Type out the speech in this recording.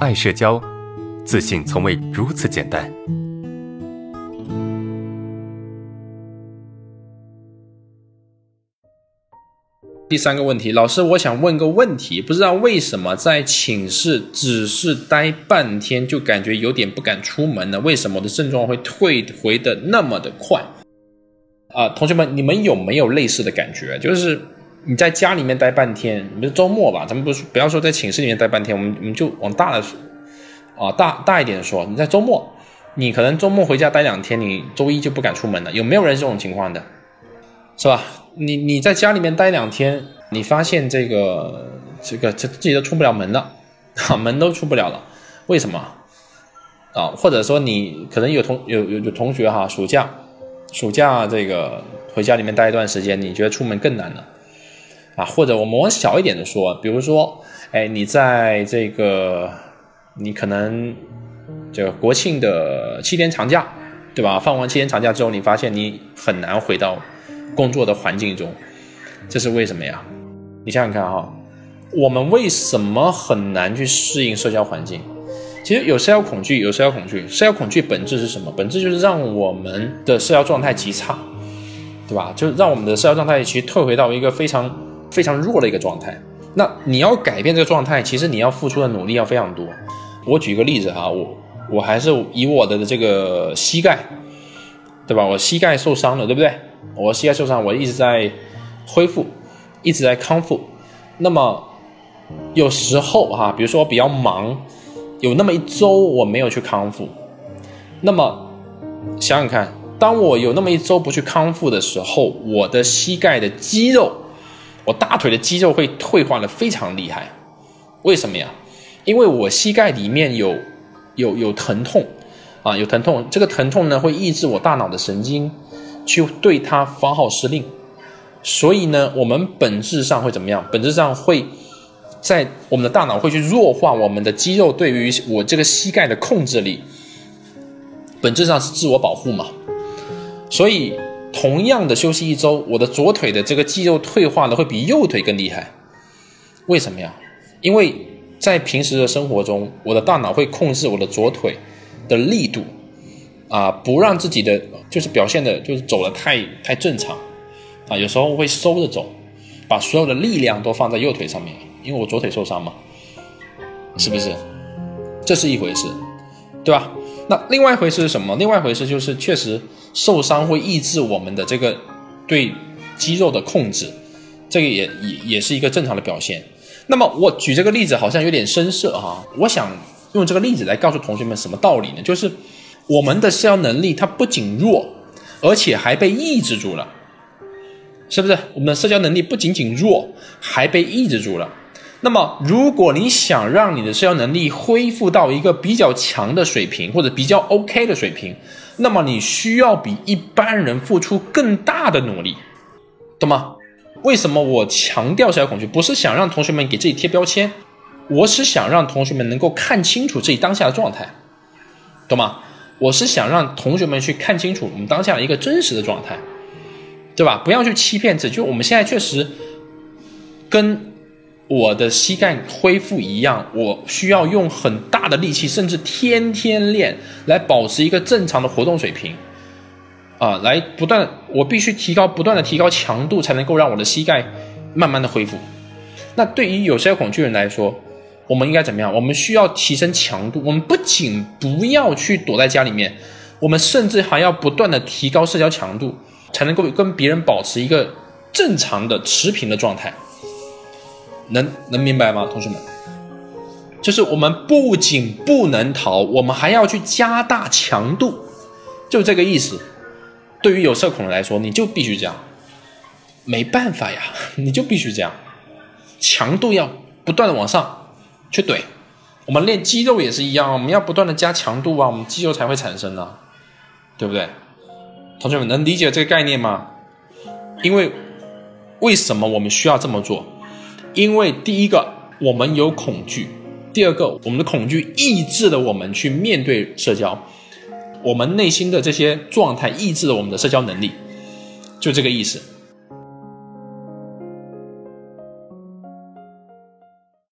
爱社交，自信从未如此简单。第三个问题，老师，我想问个问题，不知道为什么在寝室只是待半天就感觉有点不敢出门呢？为什么我的症状会退回的那么的快？啊，同学们，你们有没有类似的感觉？就是你在家里面待半天，你是周末吧？咱们不是不要说在寝室里面待半天，我们我们就往大了说，啊，大大一点说，你在周末，你可能周末回家待两天，你周一就不敢出门了。有没有人这种情况的？是吧？你你在家里面待两天，你发现这个这个这自己都出不了门了，啊，门都出不了了，为什么？啊，或者说你可能有同有有有同学哈，暑假暑假这个回家里面待一段时间，你觉得出门更难了，啊，或者我们往小一点的说，比如说，哎，你在这个你可能这个国庆的七天长假，对吧？放完七天长假之后，你发现你很难回到。工作的环境中，这是为什么呀？你想想看哈，我们为什么很难去适应社交环境？其实有社交恐惧，有社交恐惧。社交恐惧本质是什么？本质就是让我们的社交状态极差，对吧？就让我们的社交状态其实退回到一个非常非常弱的一个状态。那你要改变这个状态，其实你要付出的努力要非常多。我举个例子哈，我我还是以我的这个膝盖，对吧？我膝盖受伤了，对不对？我膝盖受伤，我一直在恢复，一直在康复。那么有时候哈，比如说我比较忙，有那么一周我没有去康复。那么想想看，当我有那么一周不去康复的时候，我的膝盖的肌肉，我大腿的肌肉会退化的非常厉害。为什么呀？因为我膝盖里面有有有疼痛啊，有疼痛。这个疼痛呢，会抑制我大脑的神经。去对它发号施令，所以呢，我们本质上会怎么样？本质上会在我们的大脑会去弱化我们的肌肉对于我这个膝盖的控制力，本质上是自我保护嘛。所以，同样的休息一周，我的左腿的这个肌肉退化的会比右腿更厉害。为什么呀？因为在平时的生活中，我的大脑会控制我的左腿的力度。啊，不让自己的就是表现的，就是走的太太正常，啊，有时候会收着走，把所有的力量都放在右腿上面，因为我左腿受伤嘛，是不是？这是一回事，对吧？那另外一回事是什么？另外一回事就是确实受伤会抑制我们的这个对肌肉的控制，这个也也也是一个正常的表现。那么我举这个例子好像有点生涩哈，我想用这个例子来告诉同学们什么道理呢？就是。我们的社交能力它不仅弱，而且还被抑制住了，是不是？我们的社交能力不仅仅弱，还被抑制住了。那么，如果你想让你的社交能力恢复到一个比较强的水平，或者比较 OK 的水平，那么你需要比一般人付出更大的努力，懂吗？为什么我强调社交恐惧？不是想让同学们给自己贴标签，我是想让同学们能够看清楚自己当下的状态，懂吗？我是想让同学们去看清楚我们当下的一个真实的状态，对吧？不要去欺骗自己。就我们现在确实跟我的膝盖恢复一样，我需要用很大的力气，甚至天天练，来保持一个正常的活动水平，啊，来不断，我必须提高，不断的提高强度，才能够让我的膝盖慢慢的恢复。那对于有些恐惧人来说，我们应该怎么样？我们需要提升强度。我们不仅不要去躲在家里面，我们甚至还要不断的提高社交强度，才能够跟别人保持一个正常的持平的状态。能能明白吗，同学们？就是我们不仅不能逃，我们还要去加大强度，就这个意思。对于有社恐的来说，你就必须这样，没办法呀，你就必须这样，强度要不断的往上。去怼，我们练肌肉也是一样，我们要不断的加强度啊，我们肌肉才会产生呢，对不对？同学们能理解这个概念吗？因为为什么我们需要这么做？因为第一个，我们有恐惧；第二个，我们的恐惧抑制了我们去面对社交，我们内心的这些状态抑制了我们的社交能力，就这个意思。